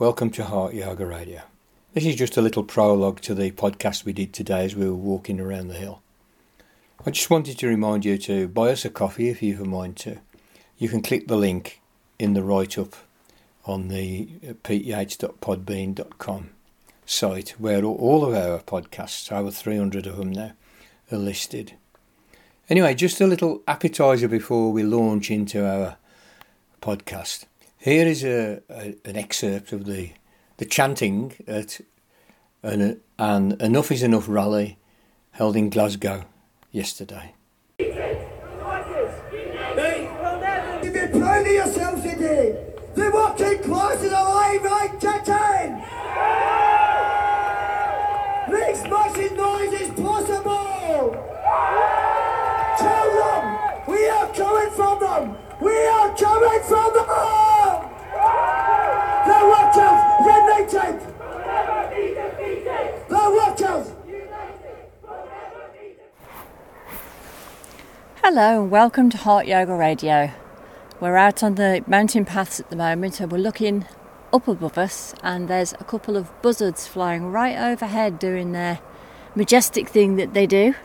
Welcome to Heart Yoga Radio. This is just a little prologue to the podcast we did today as we were walking around the hill. I just wanted to remind you to buy us a coffee if you've a mind to. You can click the link in the write up on the uh, peteyates.podbean.com site where all of our podcasts, over 300 of them now, are listed. Anyway, just a little appetizer before we launch into our podcast. Here is a, a an excerpt of the the chanting at an, an Enough is Enough rally held in Glasgow yesterday. You've been proud of yourselves today. The working class is alive, right, Titan? Makes massive noise is possible. Tell them we are coming from them. We are coming from them. The workers united. The workers. Hello and welcome to Heart Yoga Radio. We're out on the mountain paths at the moment and we're looking up above us and there's a couple of buzzards flying right overhead doing their majestic thing that they do.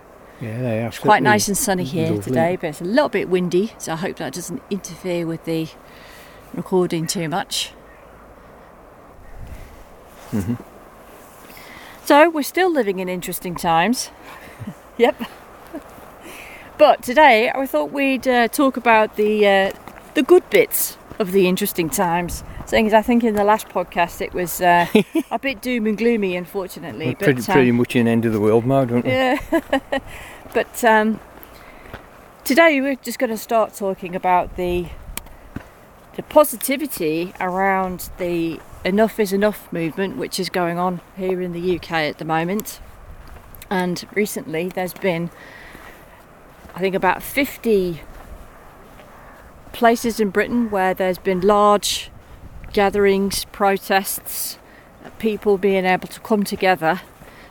Yeah, they are. Quite nice and sunny here lovely. today, but it's a little bit windy, so I hope that doesn't interfere with the recording too much. Mhm. So we're still living in interesting times. yep. But today I thought we'd uh, talk about the uh, the good bits of the interesting times. Saying as I think in the last podcast it was uh, a bit doom and gloomy, unfortunately. We're pretty, but, um, pretty much in end of the world mode, aren't we? yeah. but um, today we're just going to start talking about the the positivity around the enough is enough movement, which is going on here in the UK at the moment. And recently, there's been, I think, about 50 places in Britain where there's been large gatherings, protests, people being able to come together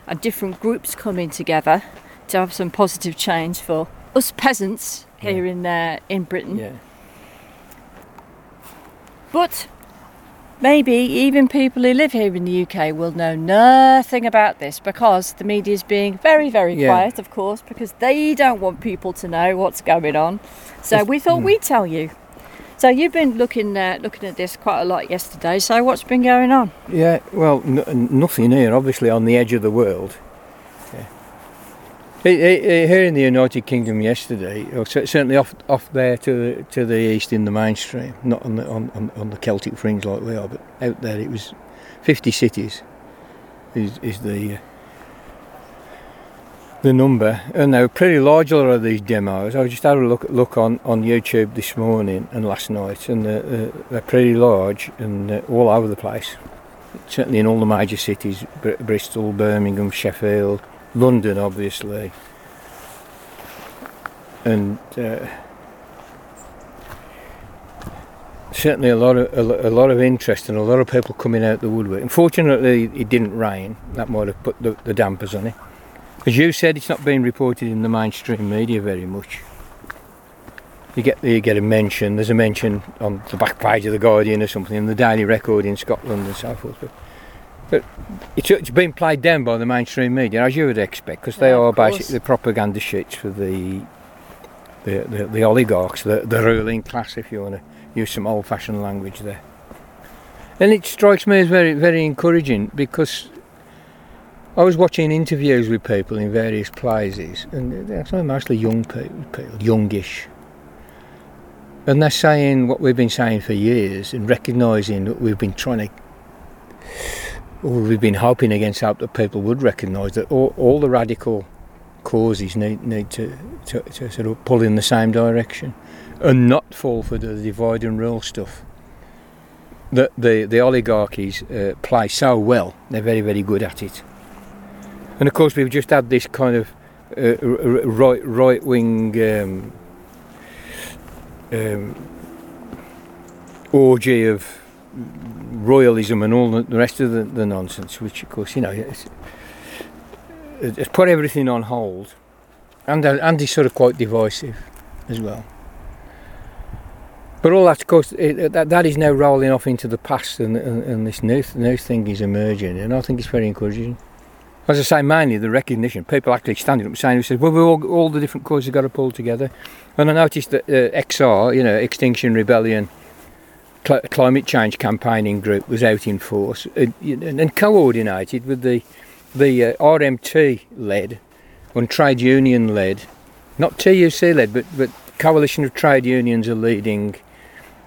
and different groups coming together to have some positive change for us peasants here in uh, in Britain. Yeah. But maybe even people who live here in the UK will know nothing about this because the media is being very, very Yeah. quiet, of course, because they don't want people to know what's going on. So we thought mm. we'd tell you. So you've been looking uh, looking at this quite a lot yesterday. So what's been going on? Yeah, well, n- nothing here, obviously on the edge of the world. Yeah. He- he- he- Here in the United Kingdom yesterday, or certainly off off there to the, to the east in the mainstream, not on the on, on, the Celtic fringe like we are, but out there it was 50 cities is, is the uh, the number, and they were pretty large. A lot of these demos. I just had a look look on, on YouTube this morning and last night, and they're, they're- pretty large and all over the place certainly in all the major cities Br- Bristol, Birmingham, Sheffield, London, obviously. And uh, certainly a lot of a, a lot of interest and a lot of people coming out the woodwork. Unfortunately, it didn't rain. That might have put the, the dampers on it. As you said, it's not being reported in the mainstream media very much. You get you get a mention. There's a mention on the back page of the Guardian or something, in the Daily Record in Scotland and so forth. But, but it's, it's been played down by the mainstream media, as you would expect, because they Yeah, are basically propaganda sheets for the the, the, the oligarchs, the, the ruling class, if you want to use some old-fashioned language there. And it strikes me as very very encouraging because I was watching interviews with people in various places, and they're mostly young people, youngish. And they're saying what we've been saying for years and recognising that we've been trying to, we've been hoping against hope that people would recognise that all, all the radical causes need, need to, to, to sort of pull in the same direction and not fall for the divide and rule stuff that the, the oligarchies uh, play so well. They're very, very good at it. And of course, we've just had this kind of uh, right right wing um, um, orgy of royalism and all the, rest of the, the nonsense, which of course you know it's, it's put everything on hold, and uh, and is sort of quite divisive as well. But all that, of course, it, that, that is now rolling off into the past, and, and, and this new, new thing is emerging, and I think it's very encouraging. As I say, mainly the recognition. People actually standing up saying, well, we all, all the different causes got to pull together. And I noticed that uh, XR, you know, Extinction Rebellion, cl- climate change campaigning group was out in force uh, and, and coordinated with the the uh, RMT led and trade union led, not TUC led, but but coalition of trade unions are leading,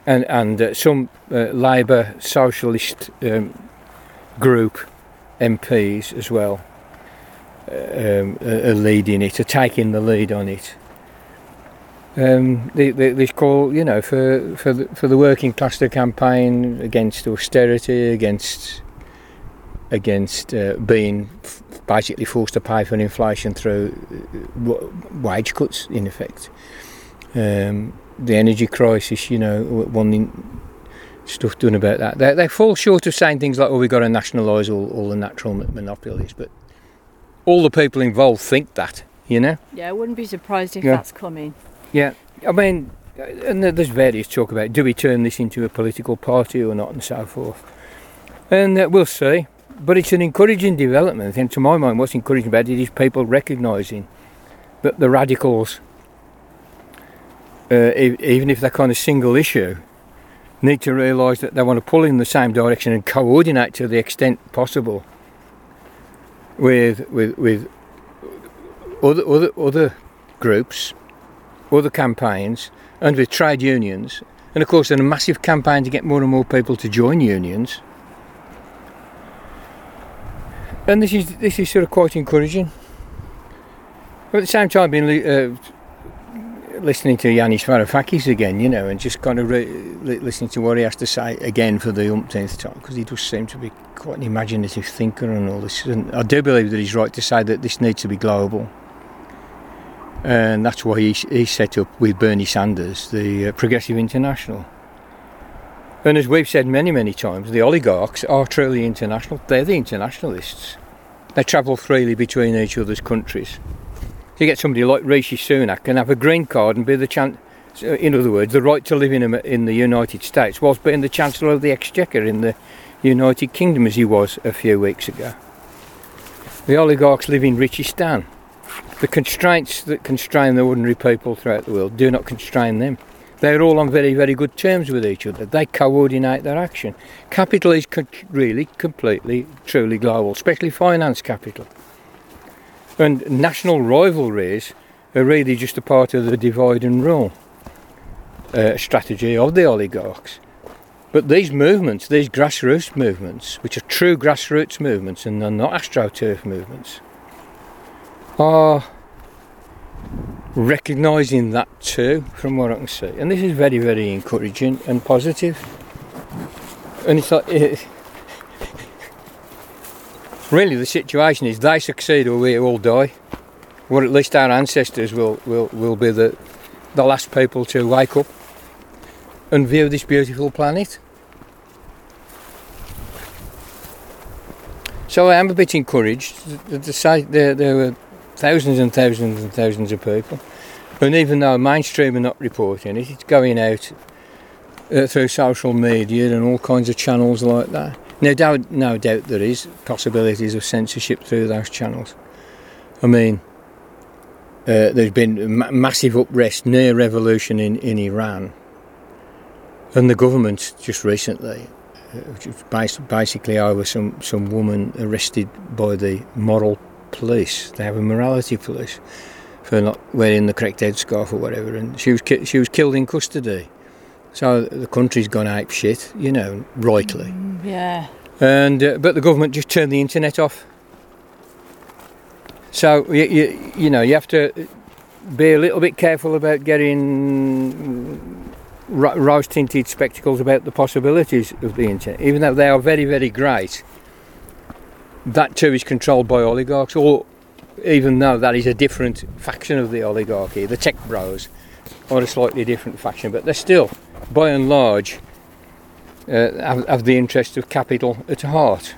and and uh, some uh, Labour socialist um, group MPs as well um, are leading it, are taking the lead on it. Um, they, they, they call, you know, for for the, for the working class to campaign against austerity, against against uh, being f- basically forced to pay for inflation through uh, w- wage cuts, in effect. Um, the energy crisis, you know, wanting stuff done about that. They, they fall short of saying things like, oh, we've got to nationalise all, all the natural monopolies, but all the people involved think that, you know? Yeah, I wouldn't be surprised if Yeah. that's coming. Yeah, I mean, and there's various talk about do we turn this into a political party or not, and so forth. And uh, we'll see. But it's an encouraging development, and to my mind, what's encouraging about it is people recognising that the radicals, uh, e- even if they're kind of single issue, need to realise that they want to pull in the same direction and coordinate to the extent possible with with with other other other groups other campaigns and with trade unions. And of course in a massive campaign to get more and more people to join unions. And this is this is sort of quite encouraging. But at the same time being li- uh, listening to Yanis Varoufakis again you know and just kind of re- listening to what he has to say again for the umpteenth time because he does seem to be quite an imaginative thinker and all this. And I do believe that he's right to say that this needs to be global and that's why he, he set up with Bernie Sanders the uh, Progressive International. And as we've said many, many times, the oligarchs are truly international. They're the internationalists. They travel freely between each other's countries. You get somebody like Rishi Sunak and have a green card and be the chance, in other words, the right to live in, in the United States, whilst being the Chancellor of the Exchequer in the United Kingdom, as he was a few weeks ago. The oligarchs live in Richistan. The constraints that constrain the ordinary people throughout the world do not constrain them. They're all on very, very good terms with each other. They coordinate their action. Capital is really, completely, truly global, especially finance capital. And national rivalries are really just a part of the divide and rule uh, strategy of the oligarchs. But these movements, these grassroots movements, which are true grassroots movements and are not astroturf movements, are recognising that too, from what I can see. And this is very, very encouraging and positive. And it's like, eh, really, the situation is they succeed or we all die. Or at least our ancestors will, will, will be the, the last people to wake up and view this beautiful planet. So I am a bit encouraged. The, there were thousands and thousands and thousands of people. And even though mainstream are not reporting it, it's going out uh, through social media and all kinds of channels like that. No doubt, no doubt there is possibilities of censorship through those channels. I mean, uh, there's been ma- massive unrest, near revolution in, in Iran. And the government just recently, uh, basically over some, some woman arrested by the moral police. They have a morality police for not wearing the correct headscarf or whatever, and she was ki- she was killed in custody. So the country's gone ape shit, you know, rightly. Yeah. And uh, but the government just turned the internet off. So you, you you know you have to be a little bit careful about getting ro- rose tinted spectacles about the possibilities of the internet, even though they are very very great. That too is controlled by oligarchs, or even though that is a different faction of the oligarchy, the tech bros are a slightly different faction, but they're still, by and large, uh, have, have the interest of capital at heart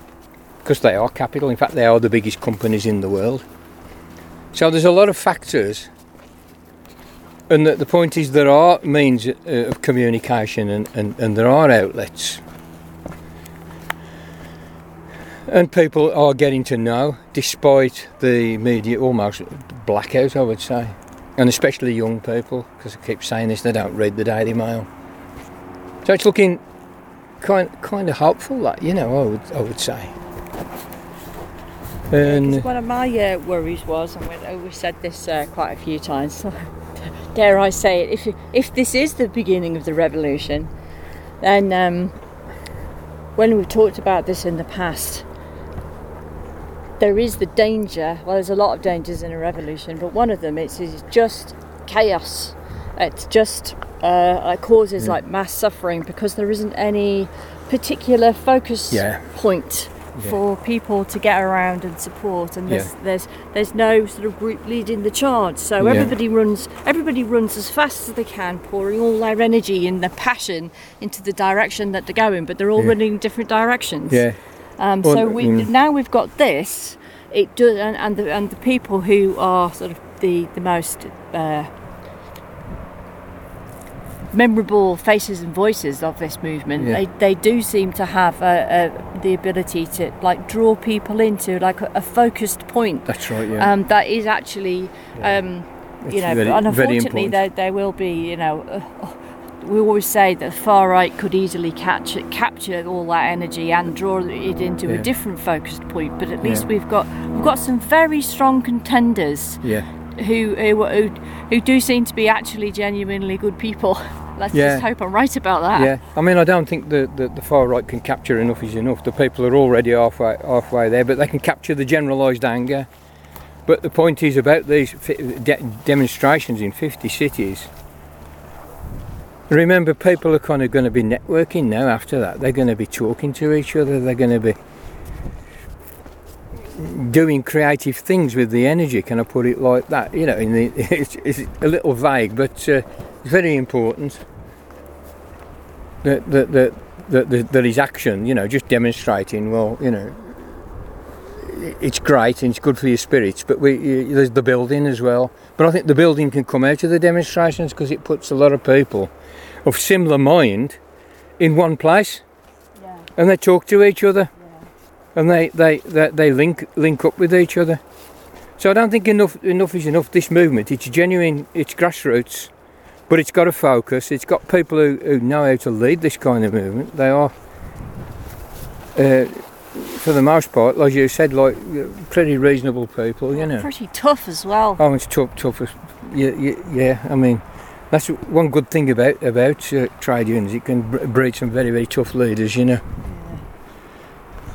because they are capital. In fact, they are the biggest companies in the world. So there's a lot of factors And the, the point is, there are means uh, of communication and, and, and there are outlets. And people are getting to know, despite the media almost blackout, I would say. And especially young people, because I keep saying this, they don't read the Daily Mail. So it's looking kind kind of hopeful, that you know, I would I would say. And one of my uh, worries was, and we- we've said this uh, quite a few times, dare I say it, if, if this is the beginning of the revolution, then um, when we've talked about this in the past, there is the danger, well, there's a lot of dangers in a revolution, but one of them is, is just chaos. It's just uh, it causes like mass suffering because there isn't any particular focus Yeah. point Yeah. for people to get around and support and there's Yeah. there's there's no sort of group leading the charge so Yeah. everybody runs everybody runs as fast as they can pouring all their energy and their passion into the direction that they're going but they're all Yeah. running in different directions yeah, um, Well, so we, mm. now we've got this. It does, and, and the and the people who are sort of the the most uh, memorable faces and voices of this movement. Yeah. They they do seem to have a, a, the ability to like draw people into like a, a focused point. that's right. Yeah, Um, that is actually, um, you know, very- unfortunately, there, there will be, you know, uh, we always say that the far right could easily catch it, capture all that energy and draw it into Yeah. a different focused point. But at least Yeah. we've got we've got some very strong contenders yeah, who who, who, who do seem to be actually genuinely good people. Let's Yeah. just hope I'm right about that. yeah. I mean, I don't think the, the, the far right can capture enough is enough. The people are already halfway halfway there, but they can capture the generalised anger. But the point is about these de- demonstrations in 50 cities. Remember, people are kind of going to be networking now after that. They're going to be talking to each other. They're going to be doing creative things with the energy. Can I put it like that? You know, the, it's, it's a little vague, but uh, it's very important that that that that, that, action, you know, just demonstrating. Well, you know, it's great and it's good for your spirits. But we y- there's the building as well. But I think the building can come out of the demonstrations because it puts a lot of people of similar mind in one place, Yeah. and they talk to each other, Yeah. and they they, they, they link link up with each other. So I don't think enough enough is enough. This movement, it's genuine, it's grassroots, but it's got a focus. It's got people who, who know how to lead this kind of movement. They are, uh, for the most part, like you said, like pretty reasonable people. You know. Pretty tough as well. Oh, it's tough, tough. as- Yeah, yeah, yeah. I mean, that's one good thing about about uh, trade unions. It can br- breed some very, very tough leaders. You know.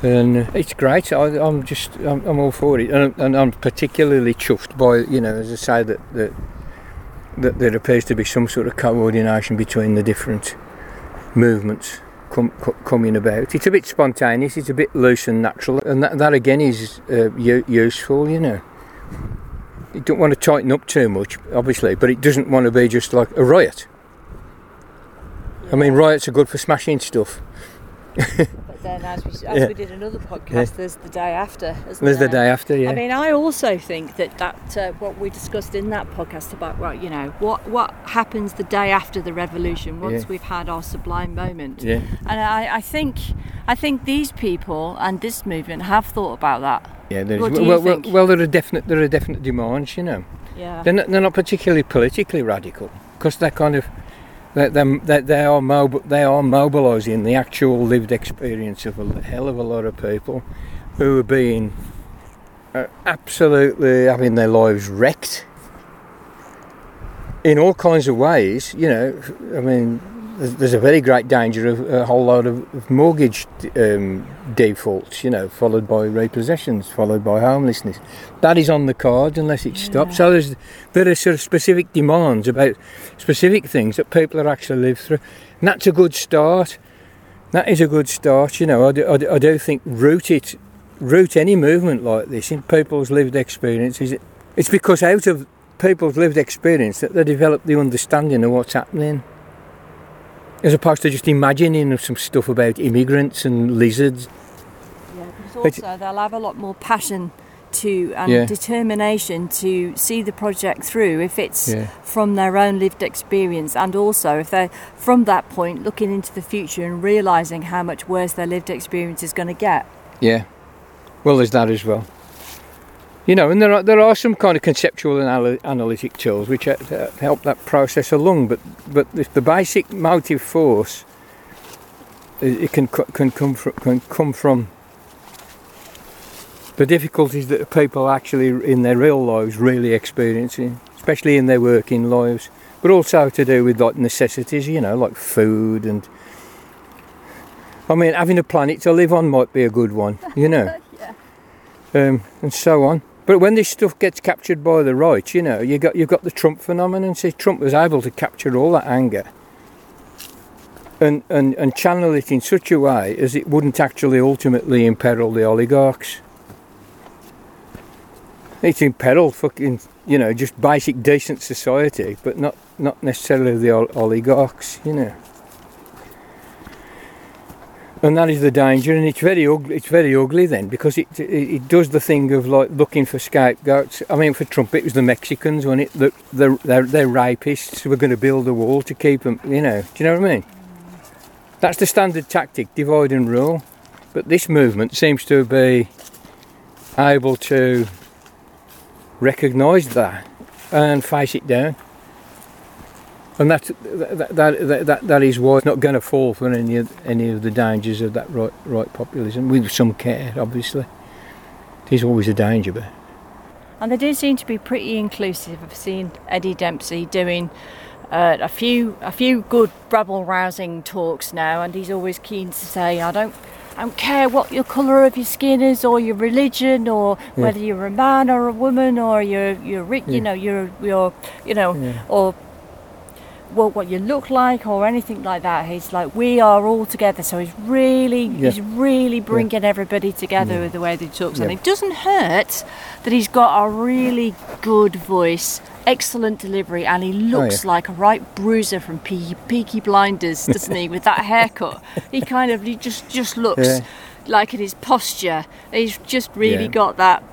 And uh, it's great. I, I'm just, I'm, I'm all for it, and, and I'm particularly chuffed by, you know, as I say that that that there appears to be some sort of coordination between the different movements com- co- coming about. It's a bit spontaneous. It's a bit loose and natural, and that, that again is uh, useful. You know, you don't want to tighten up too much, obviously, but it doesn't want to be just like a riot. I mean, riots are good for smashing stuff. But then, as we, as Yeah. we did another podcast, Yeah. there's the day after. There's the day after, yeah. I mean, I also think that that uh, what we discussed in that podcast about well, you know, what what happens the day after the revolution once Yeah. we've had our sublime moment. yeah, And I, I think I think these people and this movement have thought about that. Yeah. There is, What do you well, well, think? well, there are definite, there are definite demands, you know. Yeah. They're not, they're not particularly politically radical because they're kind of they they they, they are mob, they are mobilising the actual lived experience of a hell of a lot of people who are being uh, absolutely having their lives wrecked in all kinds of ways. You know, I mean, there's, a very great danger of a whole load of, mortgage um, defaults. You know, followed by repossessions, followed by homelessness. That is on the cards unless it stops. So there's there are sort of specific demands about specific things that people are actually live through, and that's a good start. That is a good start. You know, I do, I do, I do think root it, root any movement like this in people's lived experiences. It's because out of people's lived experience that they develop the understanding of what's happening. As opposed to just imagining some stuff about immigrants and lizards. Yeah, because But- also they'll have a lot more passion to and Yeah. determination to see the project through if it's Yeah. from their own lived experience and also if they're from that point looking into the future and realizing how much worse their lived experience is going to get. Yeah. Well, there's that as well. You know, and there are there are some kind of conceptual anal- analytic tools which uh, help that process along. But but if the basic motive force, it, can can come from can come from the difficulties that people actually in their real lives really experiencing, especially in their working lives, but also to do with like necessities. You know, like food and. I mean, having a planet to live on might be a good one. You know um, and so on. But when this stuff gets captured by the right, you know, you got you've got the Trump phenomenon. See, Trump was able to capture all that anger and, and, and channel it in such a way as it wouldn't actually ultimately imperil the oligarchs. It's imperil fucking, you know, just basic decent society, but not not necessarily the ol- oligarchs, you know. And that is the danger, and it's very ugly. It's very ugly then because it, it it does the thing of like looking for scapegoats. I mean, for Trump, it was the Mexicans when it the the they're, they're rapists who were going to build a wall to keep them. You know, do you know what I mean? That's the standard tactic: divide and rule. But this movement seems to be able to recognise that and face it down. And that, that, that, that, that is why it's not going to fall for any of, any of the dangers of that right, right populism, with some care, obviously. There's always a danger, but And they do seem to be pretty inclusive. I've seen Eddie Dempsey doing uh, a few a few good rabble rousing talks now, and he's always keen to say, "I don't." I don't care what your colour of your skin is, or your religion, or Yeah. whether you're a man or a woman, or you're you're rich, Yeah. you know, you're you're you know, Yeah. or well, what you look like, or anything like that. He's like, we are all together. So he's really, Yeah. he's really bringing everybody together with the way that he talks, and it doesn't hurt that he's got a really good voice, excellent delivery, and he looks Oh, yeah. like a right bruiser from Peaky, Peaky Blinders, doesn't he? With that haircut, he kind of he just just looks Yeah. like in his posture, he's just really Yeah. got that.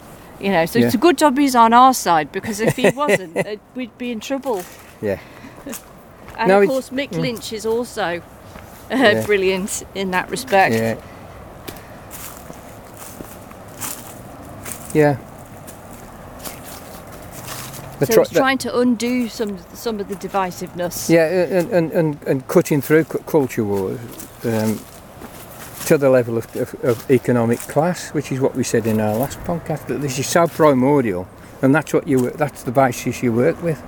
You know, so it's a good job he's on our side because if he wasn't, uh, we'd be in trouble. yeah. And No, of course, Mick Lynch is also uh, Yeah. brilliant in that respect. Yeah. Yeah. So tr- he's trying to undo some some of the divisiveness. Yeah, and, and, and, and cutting through cu- culture wars um, to the level of, of, of economic class, which is what we said in our last podcast. That this is so primordial, and that's what you that's the basis you work with.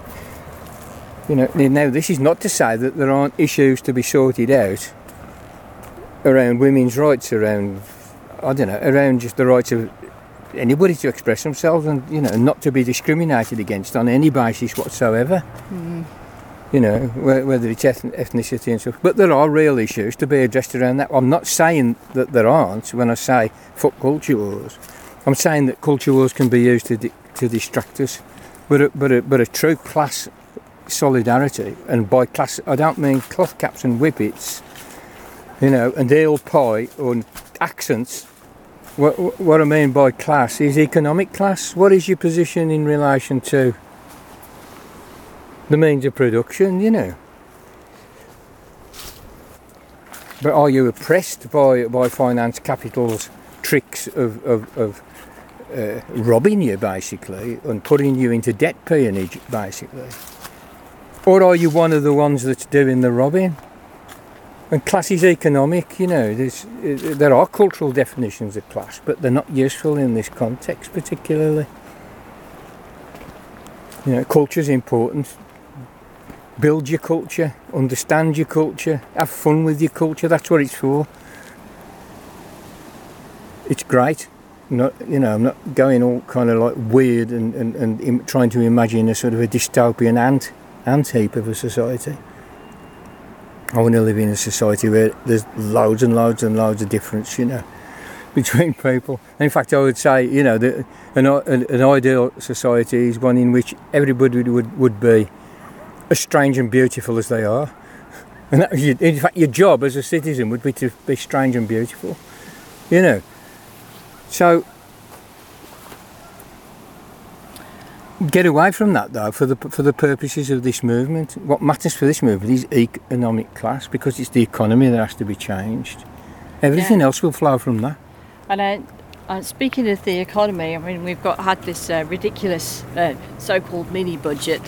You know, now this is not to say that there aren't issues to be sorted out around women's rights, around I don't know, around just the rights of anybody to express themselves, and you know, not to be discriminated against on any basis whatsoever hmm. you know, whether it's ethn- ethnicity and stuff. But there are real issues to be addressed around that. I'm not saying that there aren't when I say fuck culture wars. I'm saying that culture wars can be used to, di- to distract us. But a, but, a, but a true class solidarity, and by class I don't mean cloth caps and whippets, you know, and ale pie or accents. What, what I mean by class is economic class. What is your position in relation to the means of production, you know. But are you oppressed by, by finance capital's tricks of, of, of uh, robbing you, basically, and putting you into debt peonage, basically? Or are you one of the ones that's doing the robbing? And class is economic, you know. Uh, there are cultural definitions of class, but they're not useful in this context particularly. You know, culture's important build your culture, understand your culture, have fun with your culture. That's what it's for. It's great. Not, you know, I'm not going all kind of like weird and, and, and trying to imagine a sort of a dystopian ant, ant heap of a society. I want to live in a society where there's loads and loads and loads of difference, you know, between people. In fact, I would say, you know, that an, an, an ideal society is one in which everybody would, would be as strange and beautiful as they are. And that, in fact, your job as a citizen would be to be strange and beautiful, you know. So, get away from that though for the for the purposes of this movement. What matters for this movement is economic class because it's the economy that has to be changed. Everything else will flow from that. And uh, uh, speaking of the economy, I mean, we've got had this uh, ridiculous uh, so-called mini budget,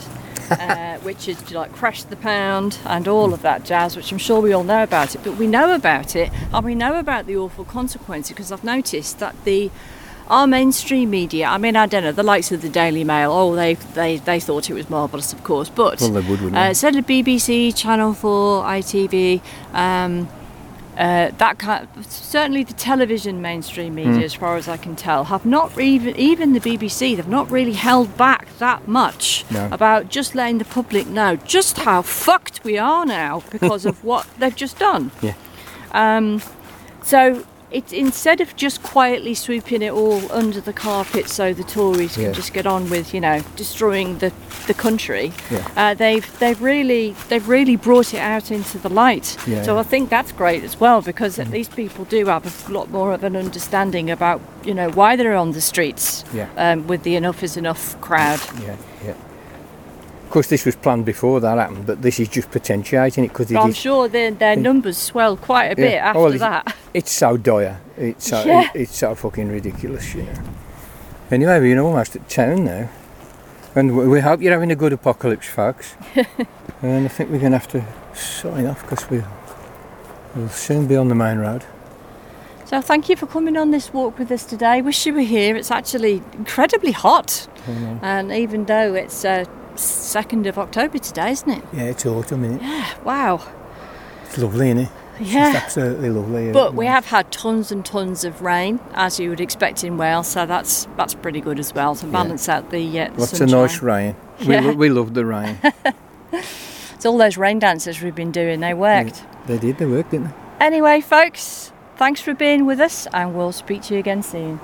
uh, which is like crash the pound and all of that jazz, which I'm sure we all know about it. But we know about it, and we know about the awful consequences because I've noticed that the our mainstream media, I mean, I don't know, the likes of the Daily Mail, oh, they they, they thought it was marvellous, of course, but Well, they would, wouldn't uh, they? so did BBC, Channel 4, ITV, um, uh, that kind certainly the television mainstream media, Hmm. as far as I can tell, have not even, even the BBC, they've not really held back that much No. about just letting the public know just how fucked we are now because of what they've just done. Yeah. Um, so it's instead of just quietly sweeping it all under the carpet so the Tories can Yeah. just get on with you know destroying the, the country, Yeah. uh, they've they've really they've really brought it out into the light. Yeah. So I think that's great as well because at least people do have a lot more of an understanding about you know why they're on the streets um, with the enough is enough crowd. Yeah, yeah. Of course, this was planned before that happened, but this is just potentiating it because it I'm sure their their numbers swell quite a bit Oh, after well, it's- that. It's so dire. It's so Yeah. it's so fucking ridiculous, you know. Anyway, we're almost at town now, and we we hope you're having a good apocalypse, folks. and I think we're going to have to sign off because we we'll soon be on the main road. So thank you for coming on this walk with us today. Wish you were here. It's actually incredibly hot, and even though it's uh, second of October today, isn't it? Yeah, it's autumn, isn't it? Yeah, Wow. It's lovely, isn't it? It's Yeah. absolutely lovely. But we have had tons and tons of rain, as you would expect in Wales. So that's that's pretty good as well to balance out the, uh, Lots of nice rain. Yeah. We, we love the rain. It's all those rain dances we've been doing. They worked. they did, they worked, didn't they? Anyway, folks, thanks for being with us, and we'll speak to you again soon.